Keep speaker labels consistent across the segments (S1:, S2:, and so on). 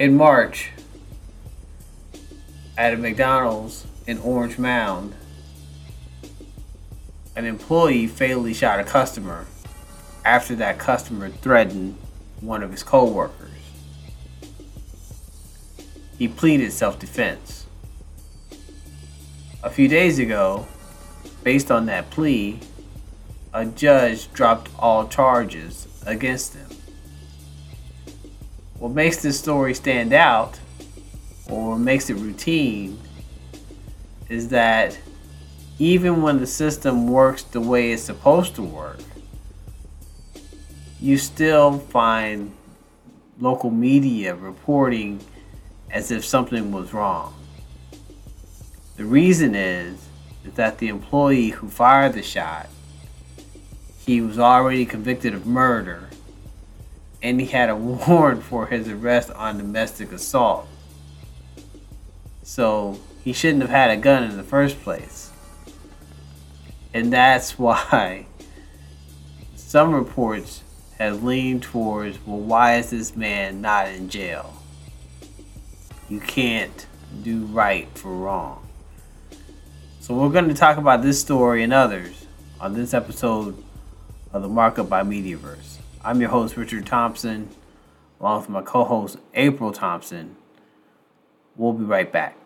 S1: In March, at a McDonald's in Orange Mound, an employee fatally shot a customer after that customer threatened one of his co-workers. He pleaded self-defense. A few days ago, based on that plea, a judge dropped all charges against him. What makes this story stand out, or makes it routine, is that even when the system works the way it's supposed to work, you still find local media reporting as if something was wrong. The reason is, is that the employee who fired the shot, he was already convicted of murder and he had a warrant for his arrest on domestic assault. So he shouldn't have had a gun in the first place. And that's why some reports have leaned towards well, why is this man not in jail? You can't do right for wrong. So we're going to talk about this story and others on this episode of the Markup by Mediaverse. I'm your host, Richard Thompson, along with my co host, April Thompson. We'll be right back.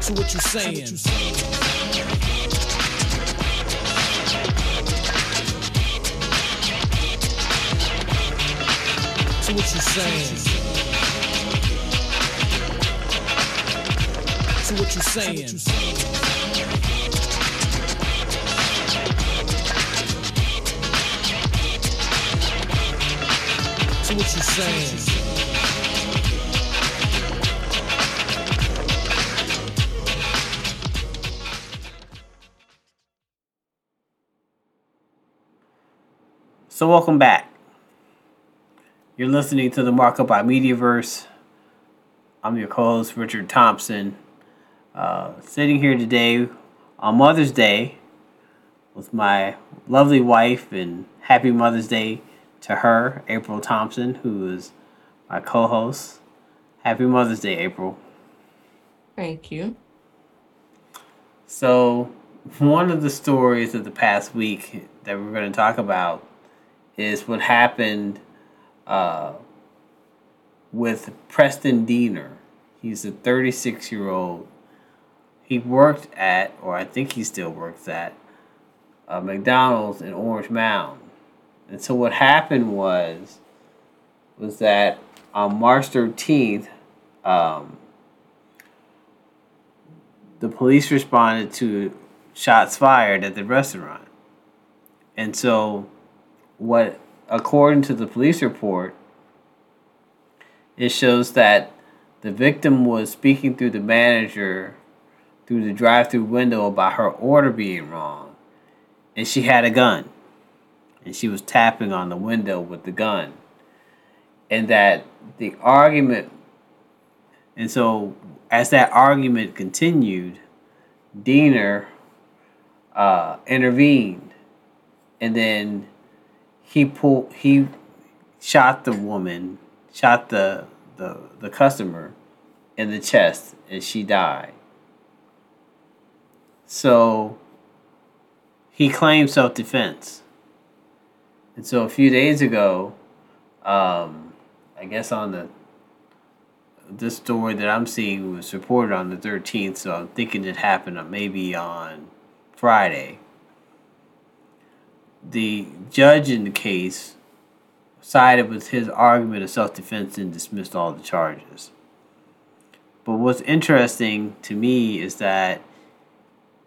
S1: So, what you saying? So, what you saying? So, what you saying? What saying. So, welcome back. You're listening to the Markup by Mediaverse. I'm your co host, Richard Thompson. Uh, sitting here today on Mother's Day with my lovely wife, and happy Mother's Day to her, April Thompson, who is my co host. Happy Mother's Day, April.
S2: Thank you.
S1: So, one of the stories of the past week that we're going to talk about is what happened uh, with Preston Diener. He's a 36 year old. He worked at, or I think he still works at, uh, McDonald's in Orange Mound. And so what happened was was that on March 13th, um, the police responded to shots fired at the restaurant. And so what according to the police report, it shows that the victim was speaking through the manager through the drive-through window about her order being wrong and she had a gun and she was tapping on the window with the gun. And that the argument, and so as that argument continued, Diener uh, intervened, and then he pulled, he shot the woman, shot the the the customer in the chest, and she died. So he claimed self defense. And so a few days ago, um, I guess on the this story that I'm seeing was reported on the 13th, so I'm thinking it happened maybe on Friday. The judge in the case sided with his argument of self defense and dismissed all the charges. But what's interesting to me is that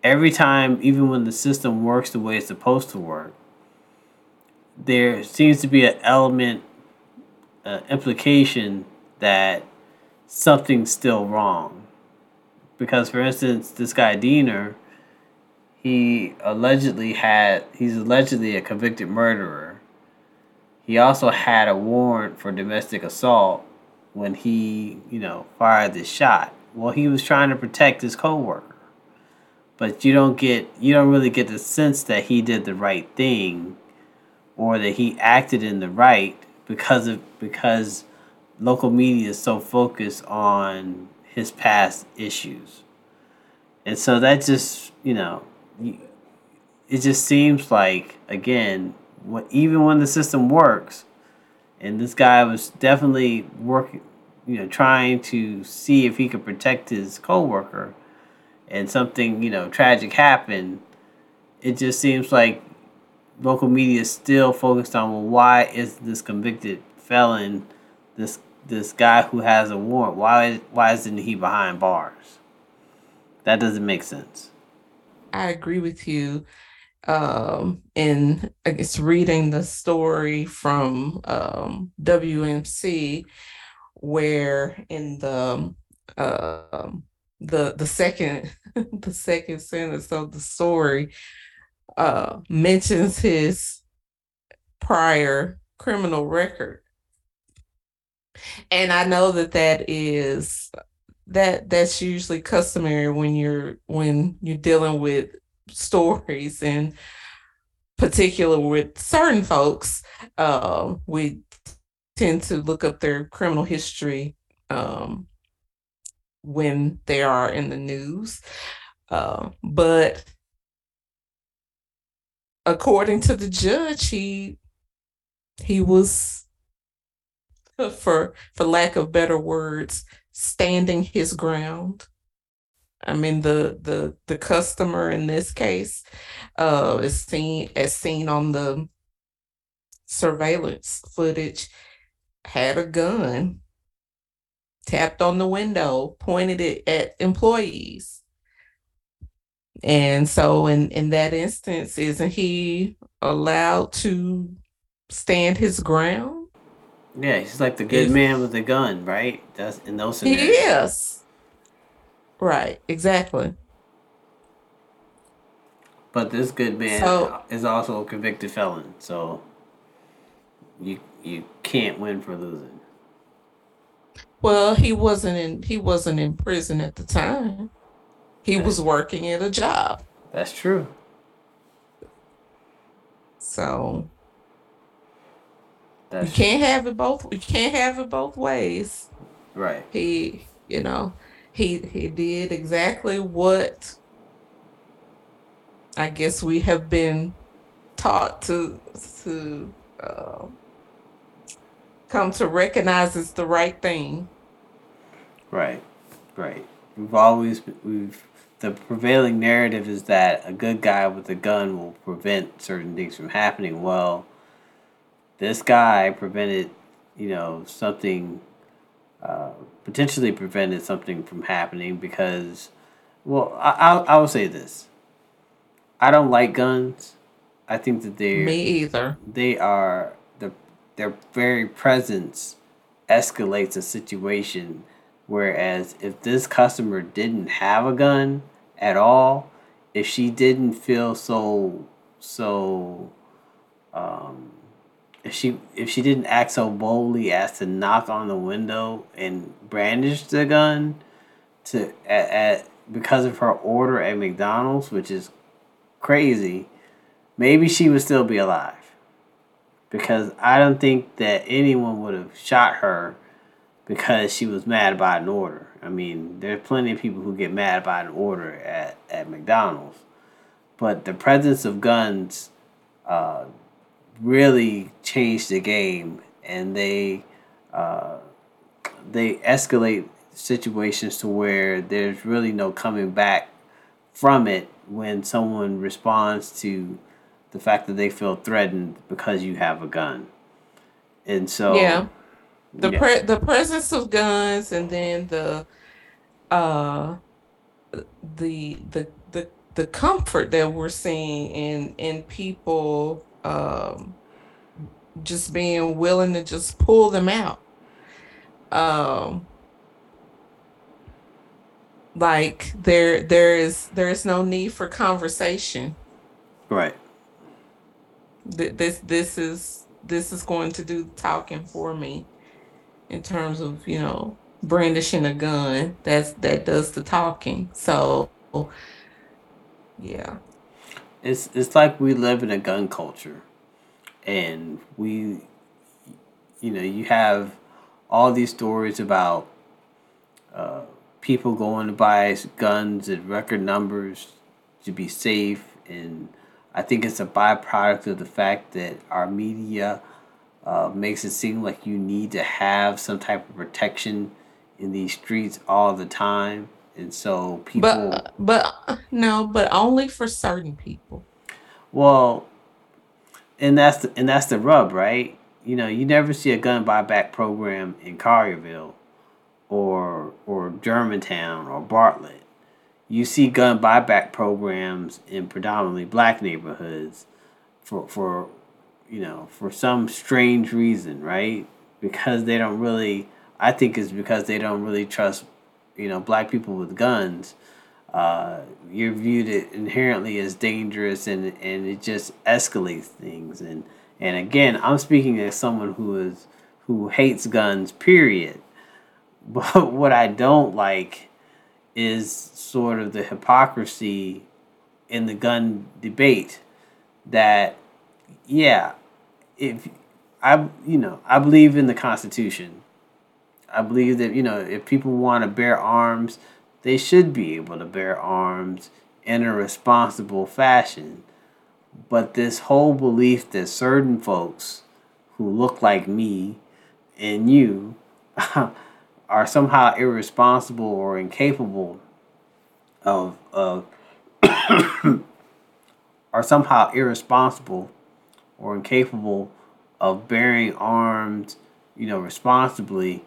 S1: every time, even when the system works the way it's supposed to work, there seems to be an element, uh, implication that something's still wrong. Because, for instance, this guy Diener, he allegedly had, he's allegedly a convicted murderer. He also had a warrant for domestic assault when he, you know, fired this shot. Well, he was trying to protect his coworker. But you don't get, you don't really get the sense that he did the right thing or that he acted in the right because of because local media is so focused on his past issues. And so that just, you know, it just seems like again, what even when the system works, and this guy was definitely working, you know, trying to see if he could protect his coworker, and something you know tragic happened. It just seems like local media is still focused on well, why is this convicted felon, this this guy who has a warrant, why why isn't he behind bars? That doesn't make sense.
S2: I agree with you. Um, in I guess reading the story from um, WMC, where in the uh, the the second the second sentence of the story uh, mentions his prior criminal record. And I know that that is that that's usually customary when you're when you're dealing with stories and particular with certain folks uh, we tend to look up their criminal history um, when they are in the news. Uh, but according to the judge he he was for for lack of better words, standing his ground. I mean the the the customer in this case uh is seen as seen on the surveillance footage had a gun tapped on the window pointed it at employees and so in in that instance isn't he allowed to stand his ground
S1: yeah, he's like the good man with the gun, right? That's in those
S2: He is. Right, exactly.
S1: But this good man So is also a convicted felon, so you you can't win for losing.
S2: well, he wasn't in he wasn't in prison at the time. He was working at a job.
S1: That's true.
S2: So that's you can't have it both. You can't have it both ways.
S1: Right.
S2: He, you know, he he did exactly what I guess we have been taught to to uh, come to recognize as the right thing.
S1: Right. Right. We've always we've the prevailing narrative is that a good guy with a gun will prevent certain things from happening. Well, this guy prevented, you know, something, uh, potentially prevented something from happening because, well, I, I, I will say this. I don't like guns. I think that they
S2: me either.
S1: They are the their very presence escalates a situation. Whereas if this customer didn't have a gun at all, if she didn't feel so so um, if she if she didn't act so boldly as to knock on the window and brandish the gun to at, at because of her order at McDonald's, which is crazy, maybe she would still be alive. Because I don't think that anyone would have shot her because she was mad about an order. I mean, there's plenty of people who get mad about an order at, at McDonald's. But the presence of guns uh, really changed the game, and they uh, they escalate situations to where there's really no coming back from it when someone responds to the fact that they feel threatened because you have a gun. And so
S2: yeah, the yeah. Pre- the presence of guns, and then the uh the the the the comfort that we're seeing in in people um, just being willing to just pull them out. Um, like there there is there is no need for conversation.
S1: Right.
S2: Th- this this is this is going to do talking for me in terms of you know brandishing a gun that's that does the talking. So yeah.
S1: It's it's like we live in a gun culture, and we you know, you have all these stories about uh, people going to buy guns at record numbers to be safe, and I think it's a byproduct of the fact that our media uh, makes it seem like you need to have some type of protection in these streets all the time, and so people.
S2: But but no, but only for certain people.
S1: Well, and that's the, and that's the rub, right? You know, you never see a gun buyback program in Collierville or or Germantown or Bartlett. You see gun buyback programs in predominantly black neighborhoods for for you know, for some strange reason, right? Because they don't really I think it's because they don't really trust, you know, black people with guns. Uh, you're viewed it inherently as dangerous and and it just escalates things and and again I'm speaking as someone who is who hates guns period but what I don't like is sort of the hypocrisy in the gun debate that yeah if I you know I believe in the constitution I believe that you know if people want to bear arms they should be able to bear arms in a responsible fashion. But this whole belief that certain folks who look like me and you are somehow irresponsible or incapable of of are somehow irresponsible or incapable of bearing arms, you know, responsibly,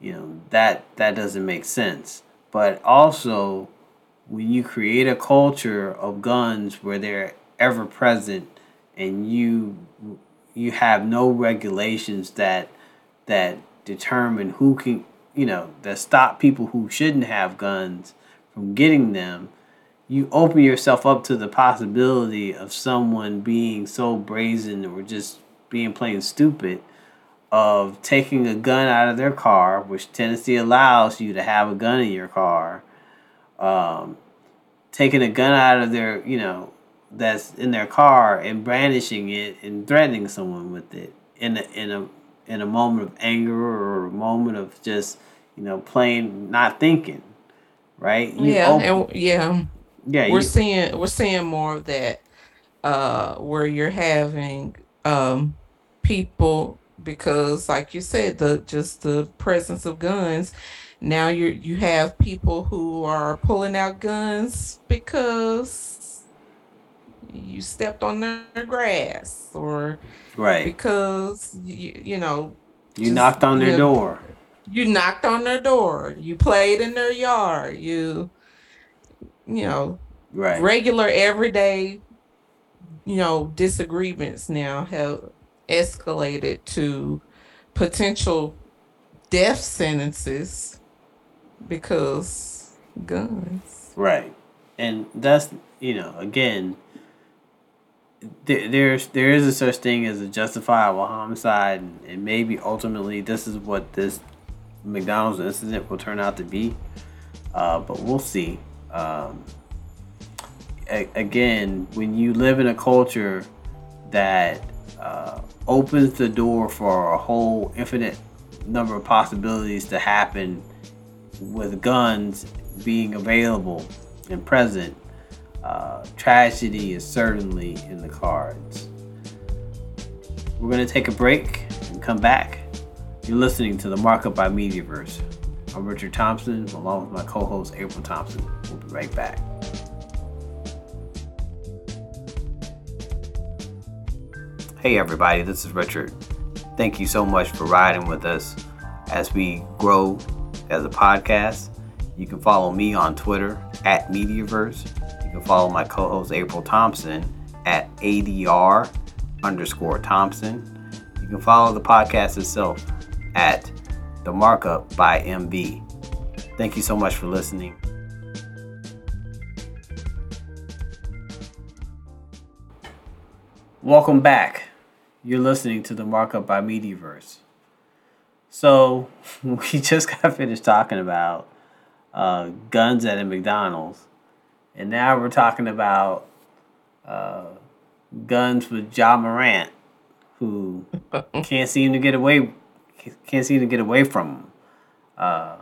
S1: you know, that that doesn't make sense. But also when you create a culture of guns where they're ever present and you you have no regulations that that determine who can you know that stop people who shouldn't have guns from getting them you open yourself up to the possibility of someone being so brazen or just being plain stupid of taking a gun out of their car, which Tennessee allows you to have a gun in your car, um, taking a gun out of their, you know, that's in their car and brandishing it and threatening someone with it in a, in a in a moment of anger or a moment of just you know plain not thinking, right?
S2: You yeah, open, and yeah, yeah. We're you, seeing we're seeing more of that uh, where you're having um, people because like you said the just the presence of guns now you you have people who are pulling out guns because you stepped on their grass or
S1: right.
S2: because you, you know
S1: you just, knocked on their you, door.
S2: You knocked on their door. You played in their yard. You you know
S1: right
S2: regular everyday you know disagreements now have escalated to potential death sentences because guns.
S1: Right. And that's, you know, again, there, there's there is a such thing as a justifiable homicide, and, and maybe ultimately this is what this McDonald's incident will turn out to be. Uh, but we'll see. Um, a- again, when you live in a culture that uh, opens the door for a whole infinite number of possibilities to happen with guns being available and present. Uh, tragedy is certainly in the cards. We're going to take a break and come back. You're listening to the Markup by Mediaverse. I'm Richard Thompson, along with my co host April Thompson. We'll be right back. Hey, everybody, this is Richard. Thank you so much for riding with us as we grow as a podcast. You can follow me on Twitter at Mediaverse. You can follow my co host April Thompson at ADR underscore Thompson. You can follow the podcast itself at The Markup by MB. Thank you so much for listening. Welcome back. You're listening to the Markup by Mediaverse. So, we just got finished talking about uh, guns at a McDonald's, and now we're talking about uh, guns with Ja Morant, who can't seem to get away can't seem to get away from them. Uh,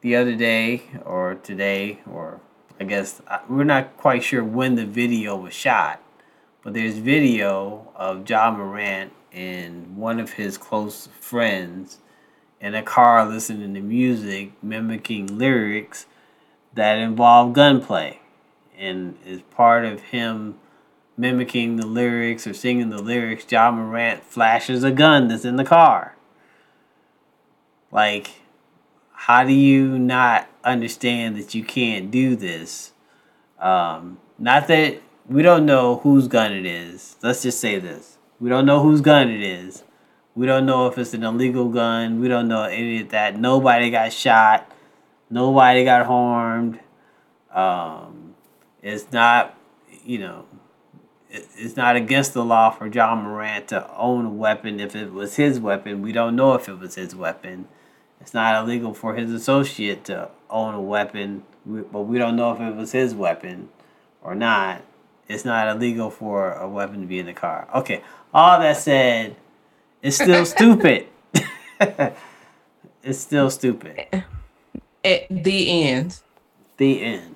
S1: the other day or today or I guess we're not quite sure when the video was shot, but there's video of Ja Morant and one of his close friends in a car listening to music mimicking lyrics that involve gunplay and is part of him mimicking the lyrics or singing the lyrics, Ja Morant flashes a gun that's in the car. Like, how do you not understand that you can't do this? Um, not that we don't know whose gun it is. Let's just say this. We don't know whose gun it is. We don't know if it's an illegal gun. We don't know any of that. Nobody got shot. Nobody got harmed. Um, it's not, you know, it's not against the law for Ja Morant to own a weapon if it was his weapon. We don't know if it was his weapon. It's not illegal for his associate to own a weapon, but we don't know if it was his weapon or not. It's not illegal for a weapon to be in the car. Okay, all that said, it's still stupid. it's still stupid.
S2: At the end.
S1: The end.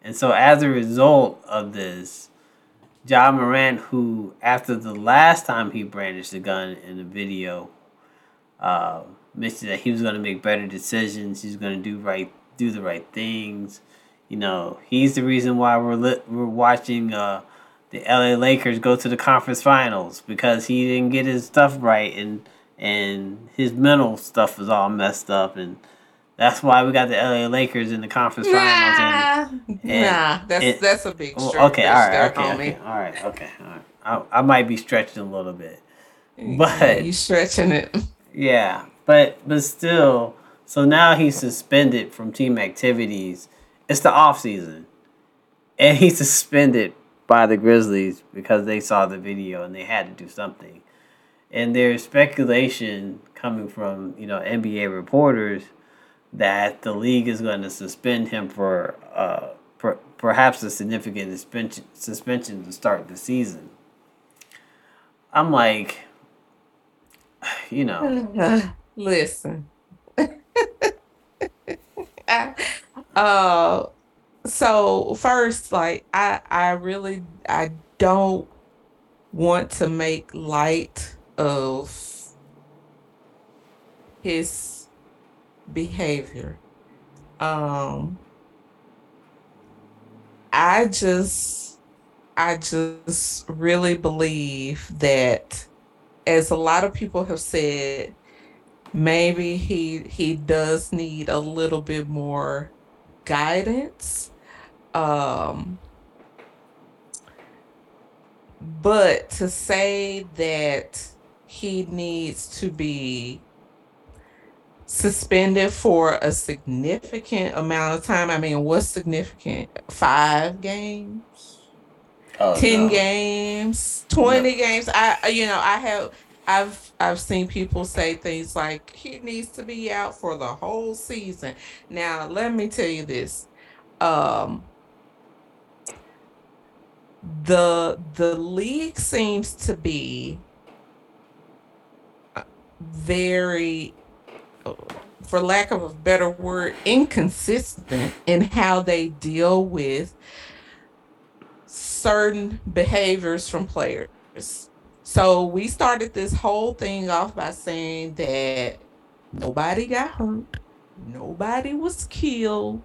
S1: And so as a result of this, Ja Morant, who after the last time he brandished the gun in the video, uh, mentioned that he was going to make better decisions. He's going to do right, do the right things. You know, he's the reason why we're lit, we're watching uh, the LA Lakers go to the conference finals because he didn't get his stuff right and and his mental stuff was all messed up and that's why we got the LA Lakers in the conference
S2: finals. And, and nah, that's that's a big
S1: stretch. Okay, all right, okay, okay, all right, okay, all right. I, I might be stretching a little bit, but
S2: you stretching it.
S1: Yeah, but but still, so now he's suspended from team activities. It's the off season, and he's suspended by the Grizzlies because they saw the video and they had to do something. And there's speculation coming from you know NBA reporters that the league is going to suspend him for uh, per, perhaps a significant suspension suspension to start the season. I'm like, you know,
S2: listen. uh, so first, like I, I really, I don't want to make light of his behavior. Um, I just, I just really believe that, as a lot of people have said, maybe he he does need a little bit more guidance. Um, but to say that he needs to be suspended for a significant amount of time. I mean, what's significant? Five games, oh, ten no. games, twenty no. games. I, you know, I have, I've, I've seen people say things like he needs to be out for the whole season. Now, let me tell you this. Um, the the league seems to be very for lack of a better word, inconsistent in how they deal with certain behaviors from players. So we started this whole thing off by saying that nobody got hurt, nobody was killed.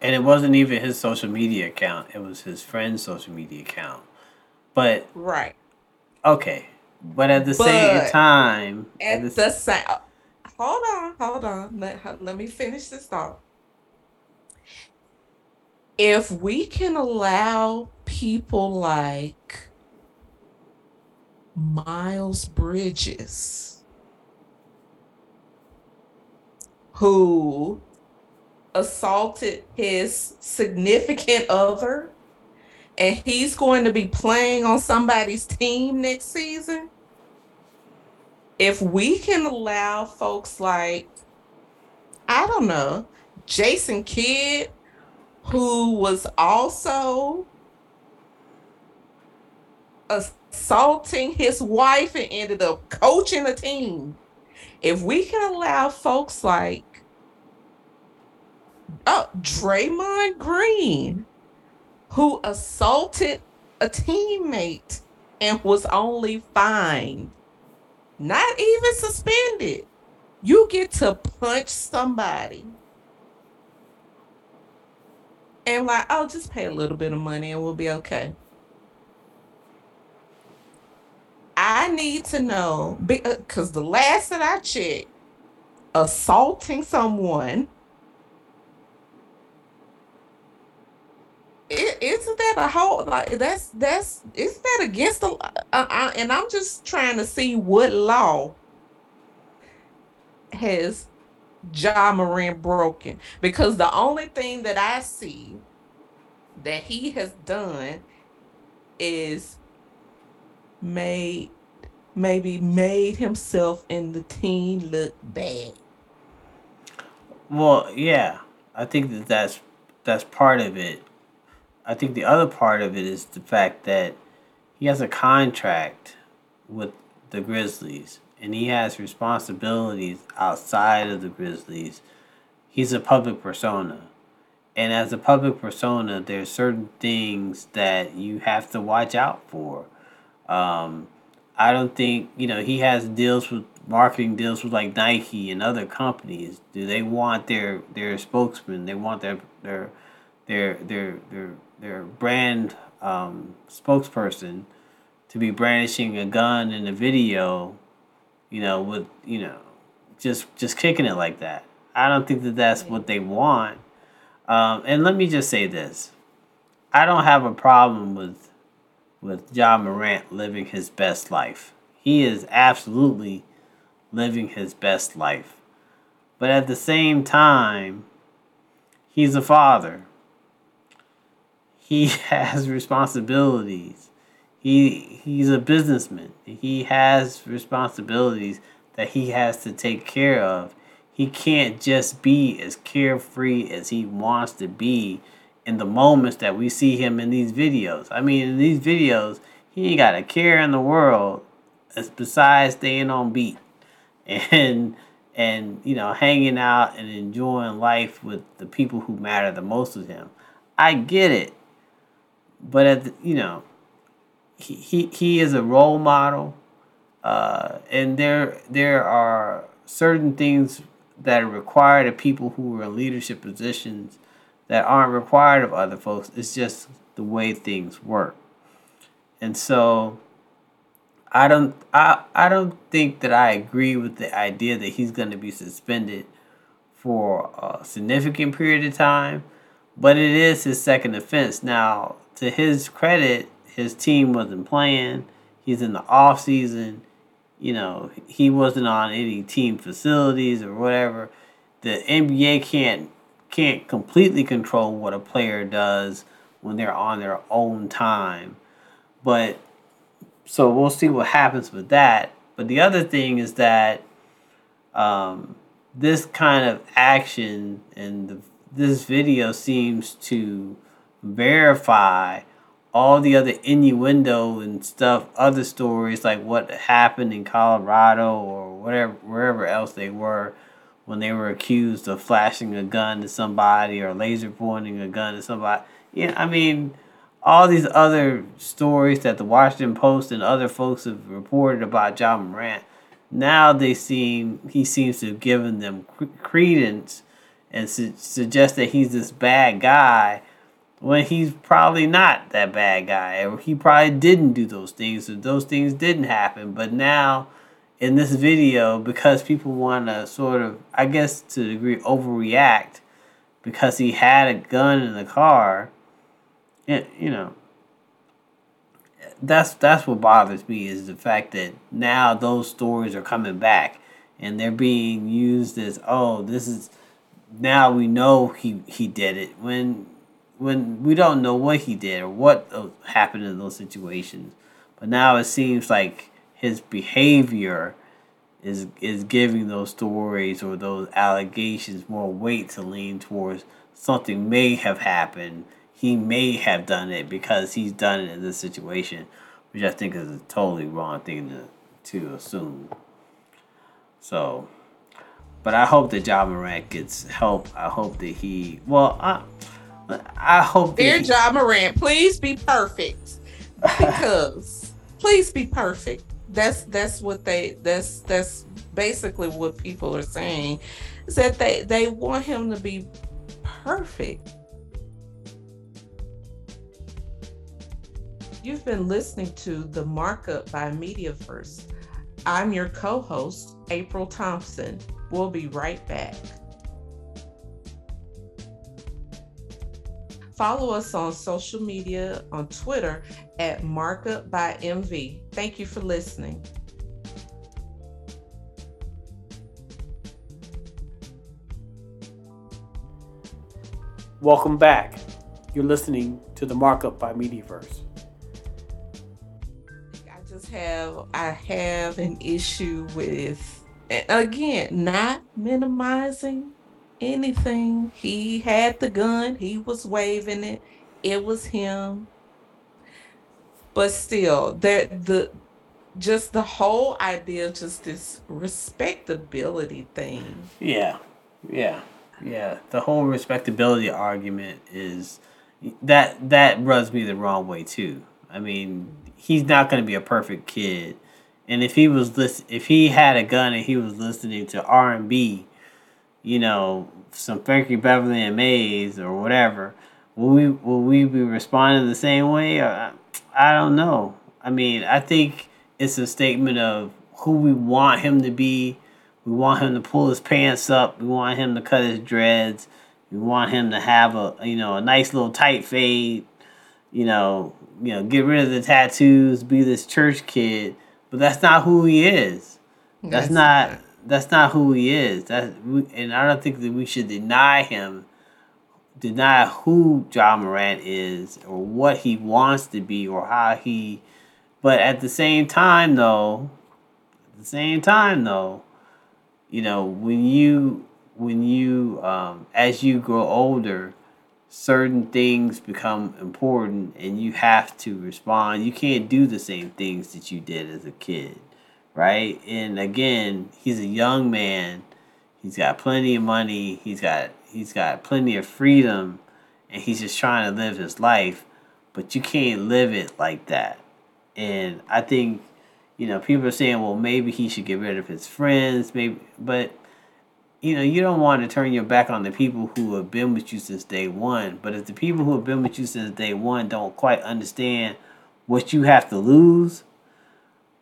S1: And it wasn't even his social media account, it was his friend's social media account. But
S2: Right.
S1: Okay. But at the but same time,
S2: at, the, the same, hold on, hold on. Let let me finish this thought. If we can allow people like Miles Bridges, who assaulted his significant other and he's going to be playing on somebody's team next season, if we can allow folks like, I don't know, Jason Kidd, who was also a assaulting his wife and ended up coaching a team. If we can allow folks like oh, Draymond Green, who assaulted a teammate and was only fined, not even suspended. You get to punch somebody and like, oh, just pay a little bit of money and we'll be okay. I need to know because uh, the last that I checked, assaulting someone it, isn't that a whole like that's that's isn't that against the uh, uh, and I'm just trying to see what law has Ja Morant broken. Because the only thing that I see that he has done is made maybe made himself and the team look bad.
S1: Well, yeah, I think that that's that's part of it. I think the other part of it is the fact that he has a contract with the Grizzlies and he has responsibilities outside of the Grizzlies. He's a public persona. And as a public persona, there's certain things that you have to watch out for. Um, I don't think, you know, he has deals with marketing deals with like Nike and other companies. Do they want their their spokesman, they want their their their their their, their brand um, spokesperson to be brandishing a gun in a video you know, with you know, just just kicking it like that. I don't think that that's what they want. Um, and let me just say this: I don't have a problem with with Ja Morant living his best life. He is absolutely living his best life, but at the same time, he's a father. He has responsibilities he he's a businessman. He has responsibilities that he has to take care of. He can't just be as carefree as he wants to be in the moments that we see him in these videos. I mean, in these videos, he ain't got a care in the world besides staying on beat and and you know hanging out and enjoying life with the people who matter the most to him. I get it, but at the, you know he, he, he is a role model. Uh, and there there are certain things that are required of people who are in leadership positions that aren't required of other folks. It's just the way things work. And so I don't I, I don't think that I agree with the idea that he's going to be suspended for a significant period of time, but it is his second offense. Now, to his credit, his team wasn't playing. He's in the off season. You know, he wasn't on any team facilities or whatever. The NBA can't can't completely control what a player does when they're on their own time. But so we'll see what happens with that. But the other thing is that um, this kind of action and the, this video seems to verify all the other innuendo and stuff, other stories like what happened in Colorado or whatever, wherever else they were when they were accused of flashing a gun to somebody or laser pointing a gun to somebody. Yeah, I mean, all these other stories that the Washington Post and other folks have reported about Ja Morant. Now they seem he seems to have given them credence and su- suggest that he's this bad guy when he's probably not that bad guy, or he probably didn't do those things, or those things didn't happen. But now, in this video, because people want to sort of, I guess, to a degree, overreact because he had a gun in the car, it, you know, that's that's what bothers me is the fact that now those stories are coming back and they're being used as oh this is now we know he he did it when when we don't know what he did or what uh, happened in those situations. But now it seems like his behavior is is giving those stories or those allegations more weight to lean towards something may have happened. He may have done it because he's done it in this situation. which I think is a totally wrong thing to to assume. So, but I hope that Ja Morant gets help. I hope that he well, I I hope
S2: Dear Ja Morant, please be perfect. Because please be perfect. That's that's what they that's that's basically what people are saying. Is that they they want him to be perfect. You've been listening to The Markup by Mediaverse. I'm your co host, April Thompson. We'll be right back. Follow us on social media on Twitter at Markup by MV. Thank you for listening.
S3: Welcome back. You're listening to the Markup by Mediaverse.
S2: I just have I have an issue with again not minimizing anything. He had the gun, he was waving it, it was him. But still, that the just the whole idea of just this respectability thing.
S1: Yeah. Yeah. Yeah. The whole respectability argument is that that rubs me the wrong way too. I mean, he's not going to be a perfect kid. And if he was list- if he had a gun and he was listening to R&B you know, some Frankie Beverly and Maze or whatever, will we will we be responding the same way? Or, I don't know. I mean, I think it's a statement of who we want him to be. We want him to pull his pants up. We want him to cut his dreads. We want him to have a you know a nice little tight fade. You know, you know, get rid of the tattoos. Be this church kid. But that's not who he is. That's, that's not that's not who he is. That and I don't think that we should deny him, deny who Ja Morant is or what he wants to be or how he. But at the same time, though, at the same time, though, you know when you when you um, as you grow older, certain things become important and you have to respond. You can't do the same things that you did as a kid right? And again, he's a young man. He's got plenty of money. He's got he's got plenty of freedom, and he's just trying to live his life. But you can't live it like that. And I think, you know, people are saying, well, maybe he should get rid of his friends, maybe, but you know, you don't want to turn your back on the people who have been with you since day one. But if the people who have been with you since day one don't quite understand what you have to lose,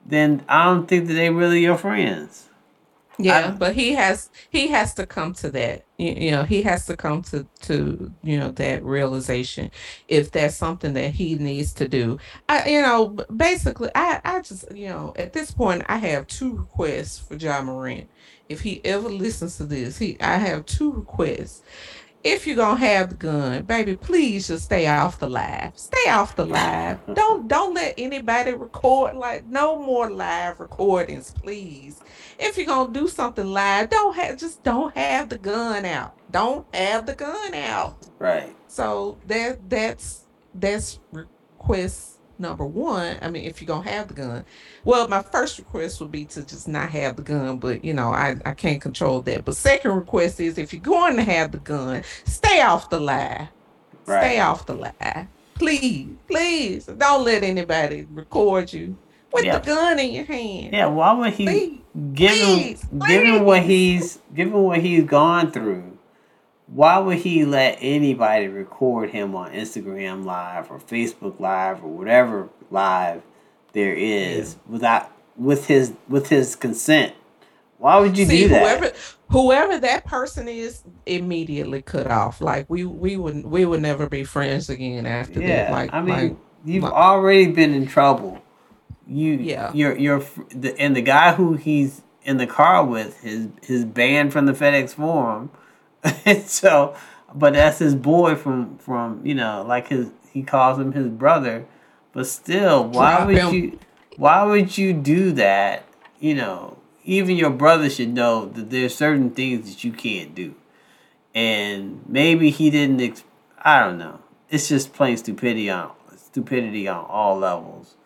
S1: then I don't think that they really your friends.
S2: Yeah, but he has he has to come to that. You, you, know, he has to come to to you know that realization if that's something that he needs to do. I you know basically I I just you know at this point I have two requests for Ja Morant. If he ever listens to this, he I have two requests if you're gonna have the gun, baby, please just stay off the live. Stay off the live. don't don't let anybody record like no more live recordings, please. If you're gonna do something live, don't have just don't have the gun out. Don't have the gun out.
S1: Right.
S2: So that that's that's request number one, I mean, if you're gonna have the gun, well, my first request would be to just not have the gun, but you know, I, I can't control that. But second request is if you're going to have the gun, stay off the lie. Right. Stay off the lie. Please, please don't let anybody record you with yeah. the gun in your hand.
S1: Yeah, why would he please, him? please, given what he's given what he's gone through? Why would he let anybody record him on Instagram Live or Facebook Live or whatever live there is yeah. without with his with his consent? Why would you See, do that?
S2: Whoever, whoever that person is, immediately cut off. Like we we would we would never be friends again after yeah, that. Like
S1: I mean,
S2: like,
S1: you've like, already been in trouble. You yeah. You're you're the and the guy who he's in the car with his his banned from the FedEx Forum so, but that's his boy from from you know like his he calls him his brother, but still, why Drop would him. you why would you do that? You know, even your brother should know that there's certain things that you can't do, and maybe he didn't. Ex- I don't know. It's just plain stupidity on stupidity on all levels.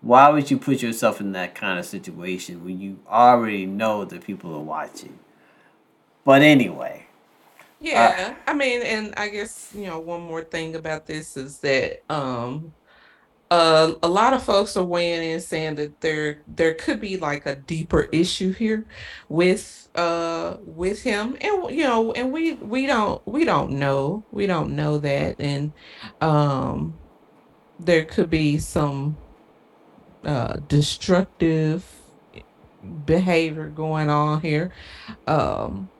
S1: why would you put yourself in that kind of situation when you already know that people are watching? But anyway.
S2: Yeah, uh, I mean, and I guess you know one more thing about this is that um, uh, a lot of folks are weighing in saying that there there could be like a deeper issue here with uh with him, and you know, and we we don't we don't know. We don't know that, and um, there could be some uh, destructive behavior going on here. Um,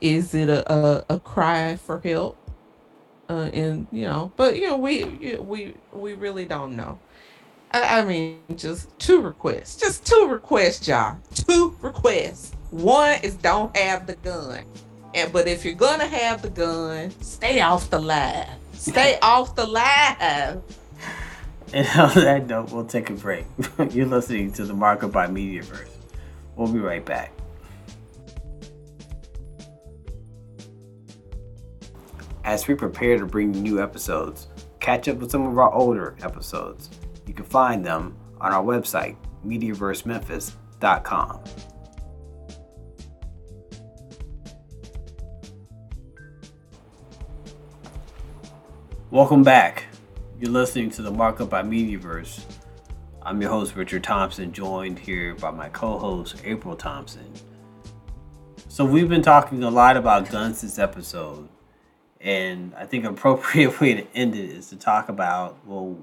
S2: is it a, a, a cry for help? Uh, and you know, but you know, we we we really don't know. I, I mean, just two requests, just two requests, y'all. Two requests. One is don't have the gun, and but if you're gonna have the gun, stay off the live. Stay off the live.
S1: And on that note, we'll take a break. You're listening to the Markup by Mediaverse. We'll be right back. As we prepare to bring new episodes, catch up with some of our older episodes. You can find them on our website, MediaverseMemphis.com. Welcome back. You're listening to the Markup by Mediaverse. I'm your host, Richard Thompson, joined here by my co host, April Thompson. So, we've been talking a lot about guns this episode, and I think an appropriate way to end it is to talk about, well,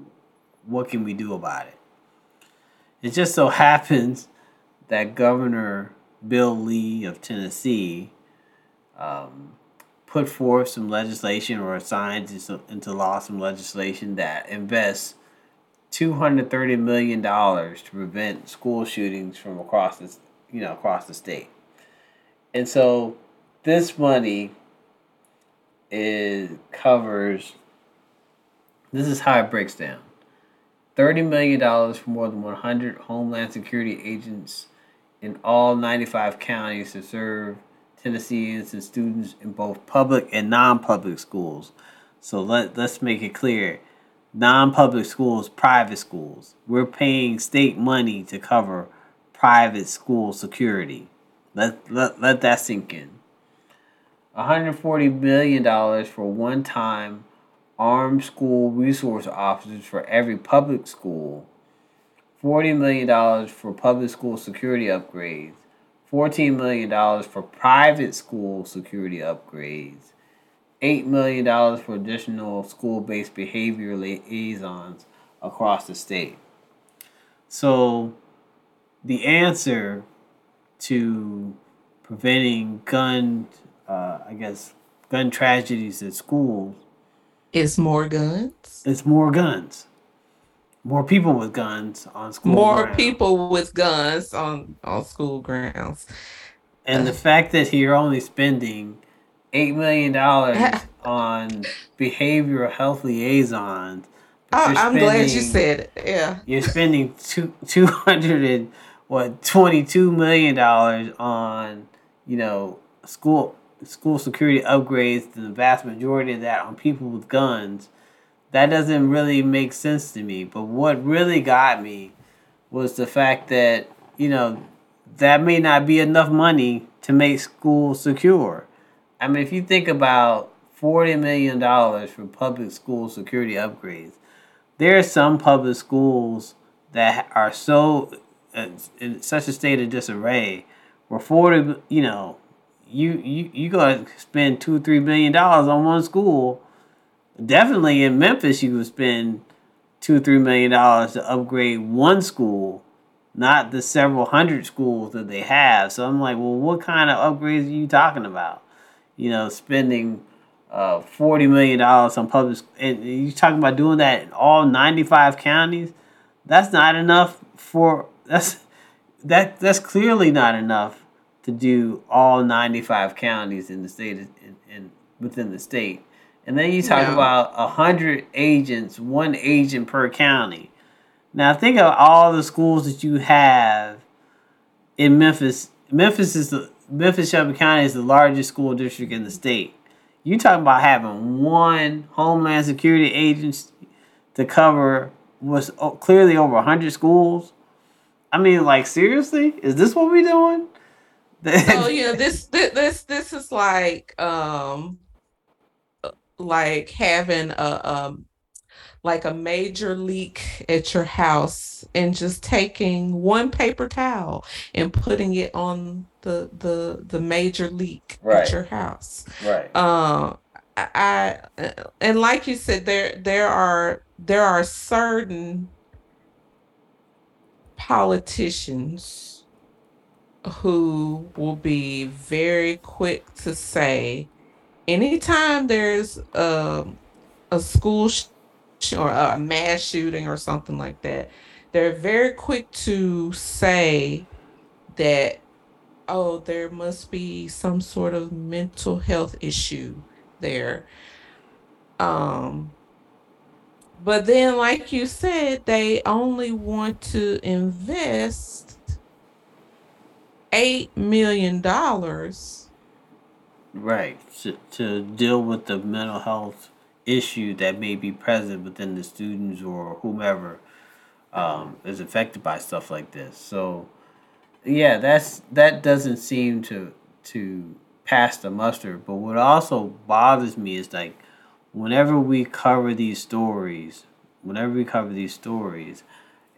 S1: what can we do about it? It just so happens that Governor Bill Lee of Tennessee um, put forth some legislation or signed into law some legislation that invests $230 million to prevent school shootings from across the, you know, across the state. And so this money is covers this is how it breaks down. $30 million for more than 100 Homeland Security agents in all 95 counties to serve Tennesseans and students in both public and non-public schools. So let let's make it clear. Non-public schools, private schools. We're paying state money to cover private school security. Let let, let that sink in. $140 million for one time armed school resource officers for every public school, $40 million for public school security upgrades, $14 million for private school security upgrades, $8 million for additional school based behavior liaisons across the state. So, the answer to preventing gun, uh, I guess, gun tragedies at schools
S2: It's more guns.
S1: It's more guns more people with guns on school
S2: more grounds. people with guns on on school grounds
S1: and the fact that you're only spending eight million dollars on behavioral health liaisons
S2: oh, i'm glad you said it yeah
S1: you're spending two 200 and what 22 million dollars on you know school school security upgrades the vast majority of that on people with guns that doesn't really make sense to me. But what really got me was the fact that, you know, that may not be enough money to make schools secure. I mean, if you think about $40 million for public school security upgrades, there are some public schools that are so in such a state of disarray where 40, you know, you you you gotta spend two three million dollars on one school definitely in Memphis, you would spend two, three million dollars to upgrade one school, not the several hundred schools that they have. So I'm like, well, what kind of upgrades are you talking about? You know, spending uh, forty million dollars on public, and you talking about doing that in all ninety five counties. That's not enough for that's that that's clearly not enough to do all ninety five counties in the state in, in within the state. And then you talk yeah. about hundred agents, one agent per county. Now think of all the schools that you have in Memphis. Memphis is the Memphis Shelby County is the largest school district in the state. You talking about having one Homeland Security agent to cover was clearly over 100 schools. I mean, like seriously, is this what we're doing?
S2: Oh yeah, this this this is like um like having a um like a major leak at your house and just taking one paper towel and putting it on the the the major leak right. at your house.
S1: Right.
S2: Uh, I, I and like you said, there there are there are certain politicians who will be very quick to say anytime there's a, a school sh- or a mass shooting or something like that, they're very quick to say that, oh, there must be some sort of mental health issue there. Um, but then, like you said, they only want to invest $8 million
S1: Right. To, to deal with the mental health issue that may be present within the students or whomever um, is affected by stuff like this. So, yeah, that's that doesn't seem to to pass the muster. But what also bothers me is like whenever we cover these stories, whenever we cover these stories,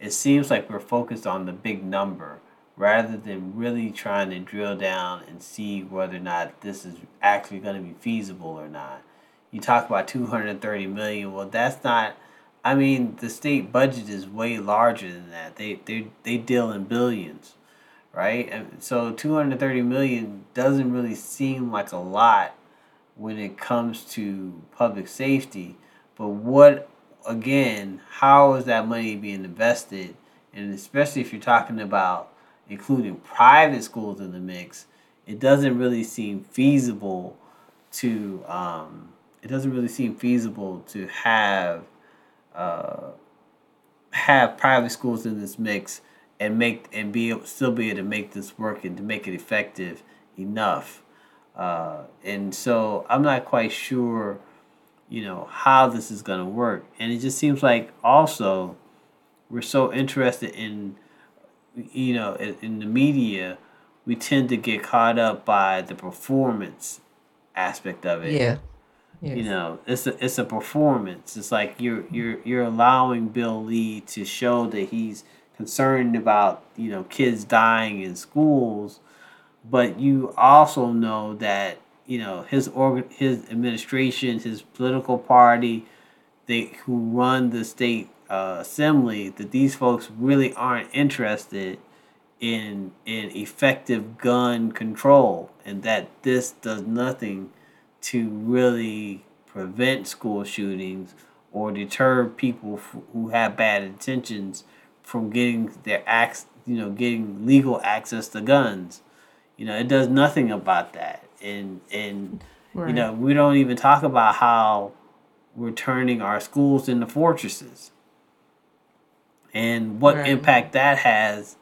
S1: it seems like we're focused on the big number rather than really trying to drill down and see whether or not this is actually going to be feasible or not. You talk about 230 million. Well, that's not I mean, the state budget is way larger than that. They they they deal in billions, right? And so 230 million doesn't really seem like a lot when it comes to public safety. But what again, how is that money being invested? And especially if you're talking about including private schools in the mix, it doesn't really seem feasible to um, it doesn't really seem feasible to have uh, have private schools in this mix and make and be still be able to make this work and to make it effective enough. Uh, and so I'm not quite sure, you know, how this is going to work. And it just seems like also we're so interested in you know, in, in the media, we tend to get caught up by the performance aspect of it.
S2: Yeah.
S1: Yes. You know, it's a it's a performance. It's like you're you're you're allowing Bill Lee to show that he's concerned about you know kids dying in schools, but you also know that you know his organ his administration, his political party, they who run the state uh, assembly that these folks really aren't interested in in effective gun control and that this does nothing to really prevent school shootings or deter people f- who have bad intentions from getting their acts you know getting legal access to guns. You know it does nothing about that. And and right. you know we don't even talk about how we're turning our schools into fortresses and what right. impact that has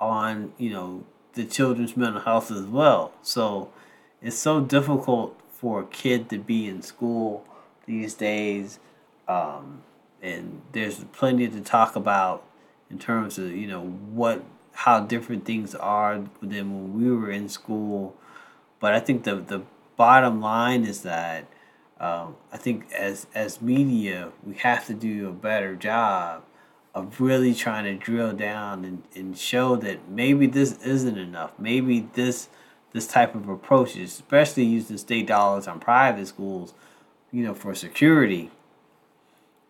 S1: on you know the children's mental health as well. So it's so difficult for a kid to be in school these days, um, and there's plenty to talk about in terms of you know what how different things are than when we were in school. But I think the the bottom line is that um, I think as as media we have to do a better job of really trying to drill down and, and show that maybe this isn't enough. Maybe this this type of approach, especially using state dollars on private schools, you know, for security,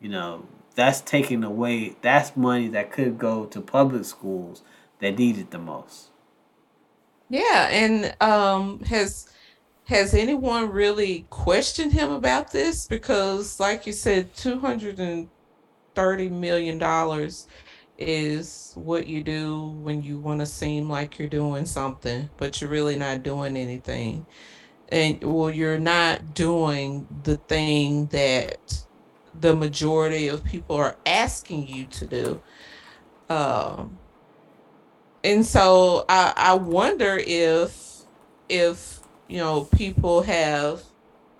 S1: you know, that's taking away that's money that could go to public schools that need it the most.
S2: Yeah, and um has has anyone really questioned him about this? Because like you said, two hundred and thirty million dollars is what you do when you want to seem like you're doing something, but you're really not doing anything. And well, you're not doing the thing that the majority of people are asking you to do. Um, and so I, I wonder if if you know people have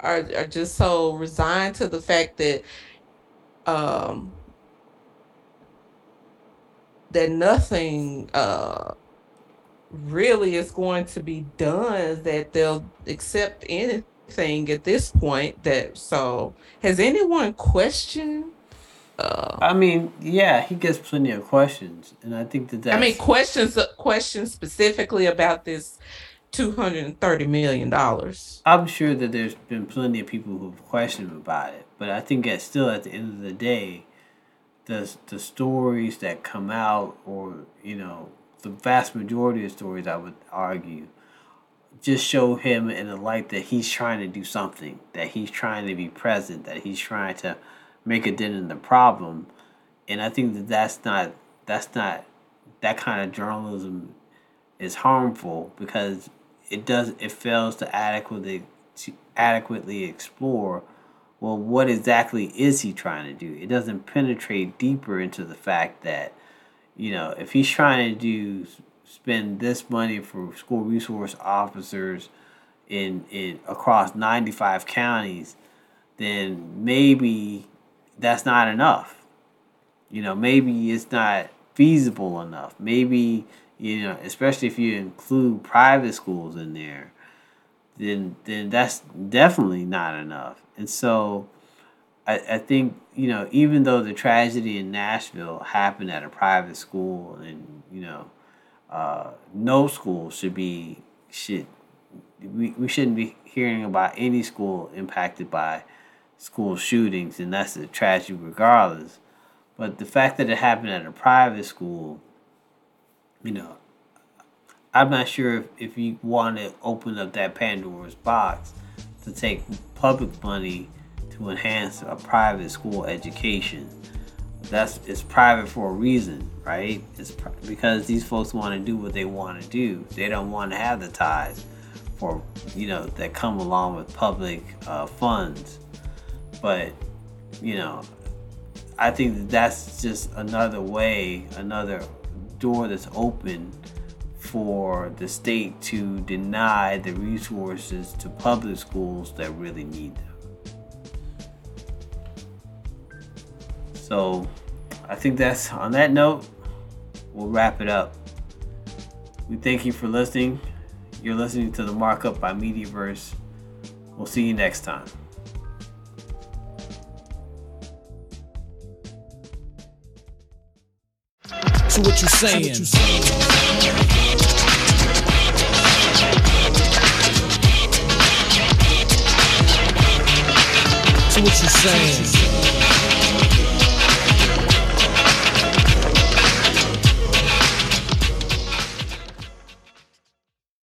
S2: are, are just so resigned to the fact that um that nothing uh really is going to be done that they'll accept anything at this point that so has anyone questioned uh,
S1: I mean, yeah, he gets plenty of questions, and I think that that's,
S2: I mean questions questions specifically about this two hundred and thirty million dollars.
S1: I'm sure that there's been plenty of people who've questioned about it, but I think that still at the end of the day, the the stories that come out, or you know, the vast majority of stories, I would argue, just show him in a light that he's trying to do something, that he's trying to be present, that he's trying to make a dent in the problem, and I think that that's not that's not that kind of journalism is harmful because it does it fails to adequately to adequately explore well what exactly is he trying to do it doesn't penetrate deeper into the fact that you know if he's trying to do spend this money for school resource officers in in across 95 counties then maybe that's not enough. You know, maybe it's not feasible enough. Maybe, you know, especially if you include private schools in there, then then that's definitely not enough. And so I, I think, you know, even though the tragedy in Nashville happened at a private school and, you know, uh, no school should be should we, we shouldn't be hearing about any school impacted by school shootings, and that's a tragedy regardless. But the fact that it happened at a private school, you know, I'm not sure if, if you want to open up that Pandora's box to take public money to enhance a private school education. That's it's private for a reason, right? It's because these folks want to do what they want to do. They don't want to have the ties for you know that come along with public uh, funds. But, you know, I think that that's just another way, another door that's open for the state to deny the resources to public schools that really need them. So, I think that's on that note, we'll wrap it up. We thank you for listening. You're listening to the Markup by Mediaverse. We'll see you next time.
S4: To what you saying. To what you saying.